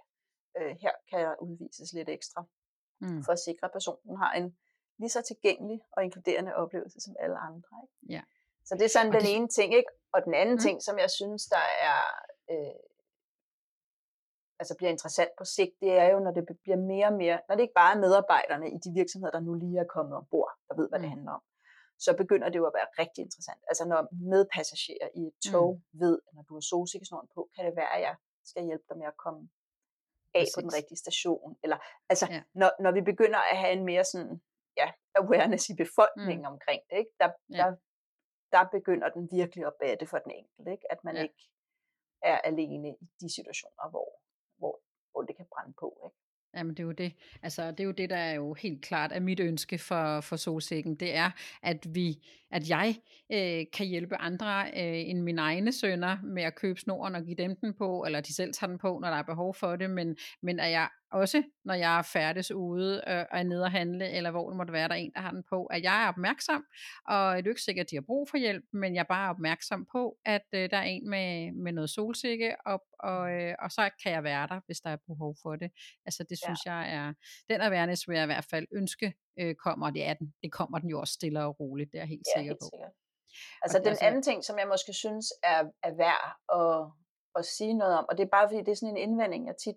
øh, her kan jeg udvises lidt ekstra, mm. for at sikre, at personen har en lige så tilgængelig og inkluderende oplevelse som alle andre. Ikke? Ja. Så det er sådan og den det... ene ting, ikke? Og den anden mm. ting, som jeg synes, der er øh, altså bliver interessant på sigt, det er jo, når det bliver mere og mere, når det ikke bare er medarbejderne i de virksomheder, der nu lige er kommet ombord, der ved, hvad det mm. handler om, så begynder det jo at være rigtig interessant. Altså når medpassagerer i et tog mm. ved, at når du har solsikkesnoren på, kan det være, at jeg skal hjælpe dig med at komme af Præcis. på den rigtige station. Eller, altså, ja. når, når vi begynder at have en mere sådan, ja, awareness i befolkningen mm. omkring det, ikke? Der, ja. der, der begynder den virkelig at batte for den enkelte, ikke? at man ja. ikke er alene i de situationer, hvor, hvor, det kan brænde på. Ikke? Jamen det er jo det. Altså det er jo det, der er jo helt klart er mit ønske for, for solsikken. Det er, at vi, at jeg øh, kan hjælpe andre øh, end mine egne sønner med at købe snoren og give dem den på, eller de selv tager den på, når der er behov for det, men, men at jeg også, når jeg er færdes ude øh, og er nede og handle, eller hvor det måtte være, der er en, der har den på, at jeg er opmærksom, og det er ikke sikkert, at de har brug for hjælp, men jeg er bare opmærksom på, at øh, der er en med, med noget solsikke, og, og, øh, og så kan jeg være der, hvis der er behov for det. Altså det synes ja. jeg er, den awareness vil jeg i hvert fald ønske øh, kommer, og det er den. Det kommer den jo også stille og roligt, det er jeg helt ja, sikker helt på. Sikkert. Altså og den altså, anden ting, som jeg måske synes er, er værd at, at sige noget om, og det er bare fordi, det er sådan en indvending, jeg tit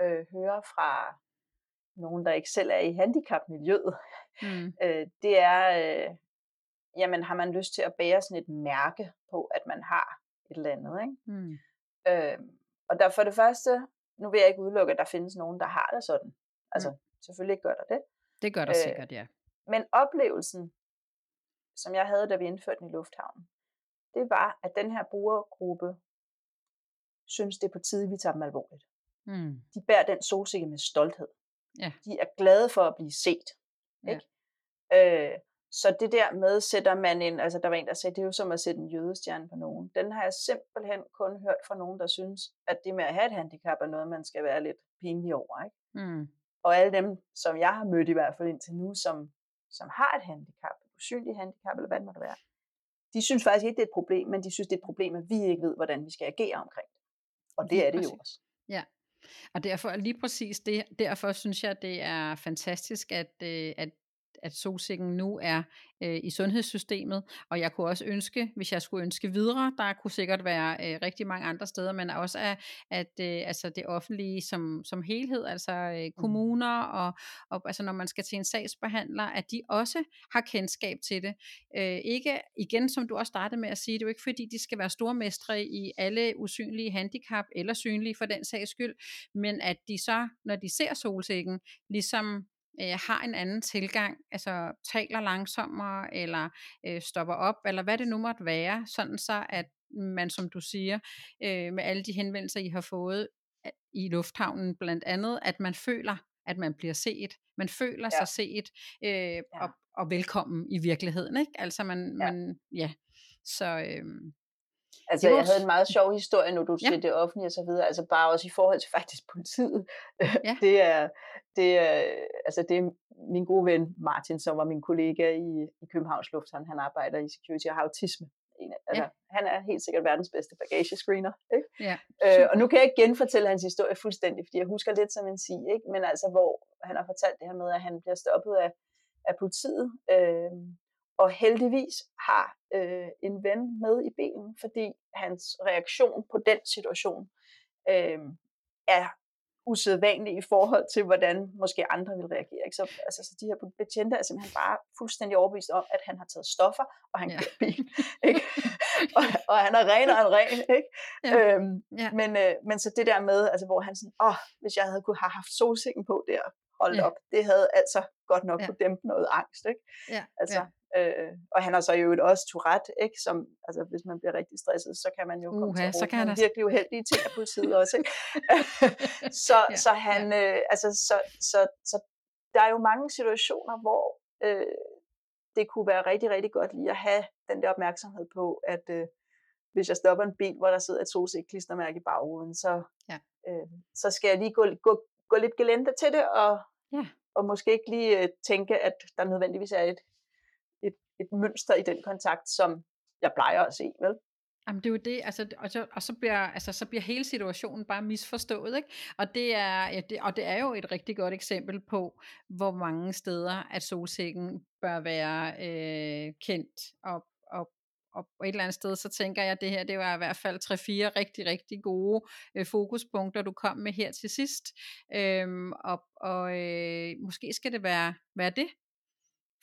øh, hører fra nogen, der ikke selv er i handicapmiljøet, mm. øh, det er, øh, jamen har man lyst til at bære sådan et mærke på, at man har et eller andet. Ikke? Mm. Øh, og der for det første, nu vil jeg ikke udelukke, at der findes nogen, der har det sådan. Altså, mm. selvfølgelig gør der det. Det gør der øh, sikkert, ja. Men oplevelsen, som jeg havde, da vi indførte den i lufthavnen, det var, at den her brugergruppe synes, det er på tide, vi tager dem alvorligt. Mm. De bærer den solsikke med stolthed. Ja. De er glade for at blive set. Ikke? Ja. Øh, så det der med, sætter man en, altså der var en, der sagde, det er jo som at sætte en jødestjerne på nogen. Den har jeg simpelthen kun hørt fra nogen, der synes, at det med at have et handicap er noget, man skal være lidt pinlig over. Ikke? Mm. Og alle dem, som jeg har mødt i hvert fald indtil nu, som, som har et handicap, et usynligt handicap, eller hvad det måtte være, de synes faktisk ikke, det er et problem, men de synes, det er et problem, at vi ikke ved, hvordan vi skal agere omkring det. Og det er det jo også. Ja, og derfor lige præcis det, derfor synes jeg, det er fantastisk, at, øh, at at solsikken nu er øh, i sundhedssystemet, og jeg kunne også ønske, hvis jeg skulle ønske videre, der kunne sikkert være øh, rigtig mange andre steder, men også at, at øh, altså det offentlige som, som helhed, altså øh, mm. kommuner, og, og altså når man skal til en sagsbehandler, at de også har kendskab til det. Øh, ikke igen, som du også startede med at sige, det er jo ikke fordi, de skal være stormestre i alle usynlige handicap, eller synlige for den sags skyld, men at de så, når de ser solsikken, ligesom øh, har en anden tilgang, altså taler langsommere, eller øh, stopper op, eller hvad det nu måtte være, sådan så at man, som du siger, øh, med alle de henvendelser, I har fået i lufthavnen blandt andet, at man føler, at man bliver set. Man føler ja. sig set øh, ja. og, og velkommen i virkeligheden, ikke? Altså man, ja. man ja. Så, øh, Altså, jeg havde en meget sjov historie, nu du ja. siger det offentlige og så videre, altså bare også i forhold til faktisk politiet. Ja. det er, det er, altså det er min gode ven Martin, som var min kollega i, i Københavns Lufthavn, han arbejder i security og har autisme. Altså, ja. Han er helt sikkert verdens bedste bagagescreener. Ikke? Ja. Øh, og nu kan jeg ikke genfortælle hans historie fuldstændig, fordi jeg husker lidt som en sig, ikke? men altså hvor han har fortalt det her med, at han bliver stoppet af, af politiet, øh, og heldigvis har øh, en ven med i bilen, fordi hans reaktion på den situation øh, er usædvanlig i forhold til, hvordan måske andre vil reagere. Ikke? Så, altså, så de her betjente er simpelthen bare fuldstændig overbevist om, at han har taget stoffer, og han ja. kører bil. Ikke? og, og han er ren og en ren. Ikke? Ja. Øhm, ja. Men, øh, men så det der med, altså, hvor han sådan, åh, hvis jeg havde kunne have haft solsikken på der, hold ja. op, det havde altså godt nok ja. kunne dæmpe noget angst. Ikke? Ja. Altså, Øh, og han har så jo også Tourette, ikke? Som, altså, hvis man bliver rigtig stresset, så kan man jo uh, komme til at så kan han virkelig uheldige ting af politiet også. Ikke? så, ja, så han, ja. øh, altså, så, så, så der er jo mange situationer, hvor øh, det kunne være rigtig, rigtig godt lige at have den der opmærksomhed på, at øh, hvis jeg stopper en bil, hvor der sidder et solsikkeklistermærke i bagruden, så, ja. øh, så skal jeg lige gå, gå, gå lidt gelente til det, og, ja. og måske ikke lige øh, tænke, at der nødvendigvis er et, et, mønster i den kontakt, som jeg plejer at se, vel? Jamen det er jo det, altså, og, så, og så, bliver, altså, så bliver hele situationen bare misforstået, ikke? Og det, er, ja, det, og det er jo et rigtig godt eksempel på, hvor mange steder, at solsikken bør være øh, kendt og, og og et eller andet sted, så tænker jeg, at det her, det var i hvert fald 3-4 rigtig, rigtig gode øh, fokuspunkter, du kom med her til sidst. Øhm, og og øh, måske skal det være, være det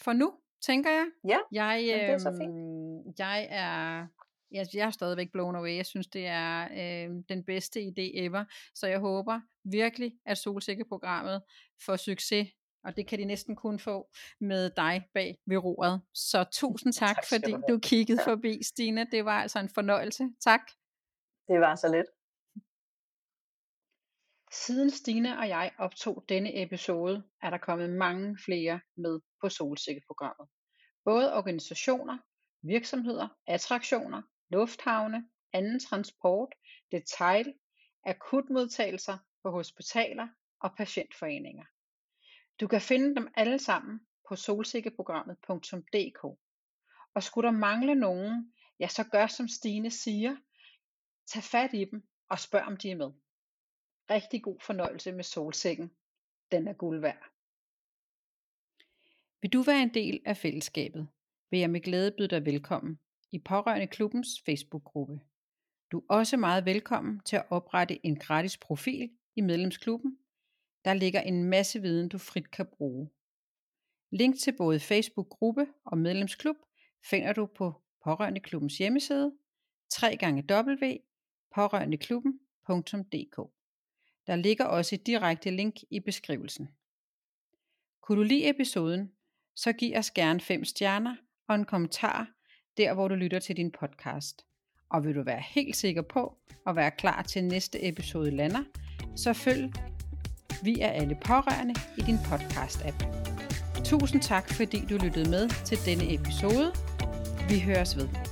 for nu, tænker jeg. Ja, jeg, øh, det er så fint. Øhm, jeg er jeg, jeg er stadigvæk blown away. Jeg synes, det er øh, den bedste idé ever. Så jeg håber virkelig, at Solsikkeprogrammet får succes og det kan de næsten kun få med dig bag ved roret. Så tusind tak, tak fordi du, du kiggede forbi, Stine. Det var altså en fornøjelse. Tak. Det var så lidt. Siden Stine og jeg optog denne episode, er der kommet mange flere med på solsikkeprogrammet. Både organisationer, virksomheder, attraktioner, lufthavne, anden transport, detail, akutmodtagelser på hospitaler og patientforeninger. Du kan finde dem alle sammen på solsikkeprogrammet.dk. Og skulle der mangle nogen, ja så gør som Stine siger, tag fat i dem og spørg om de er med. Rigtig god fornøjelse med solsækken. Den er guld værd. Vil du være en del af fællesskabet, vil jeg med glæde byde dig velkommen i Pårørende Klubbens Facebook-gruppe. Du er også meget velkommen til at oprette en gratis profil i medlemsklubben der ligger en masse viden, du frit kan bruge. Link til både Facebook-gruppe og medlemsklub finder du på Pårørende Klubbens hjemmeside www.pårørendeklubben.dk. Der ligger også et direkte link i beskrivelsen. Kunne du lide episoden, så giv os gerne 5 stjerner og en kommentar der, hvor du lytter til din podcast. Og vil du være helt sikker på at være klar til næste episode lander, så følg vi er alle pårørende i din podcast-app. Tusind tak, fordi du lyttede med til denne episode. Vi høres ved.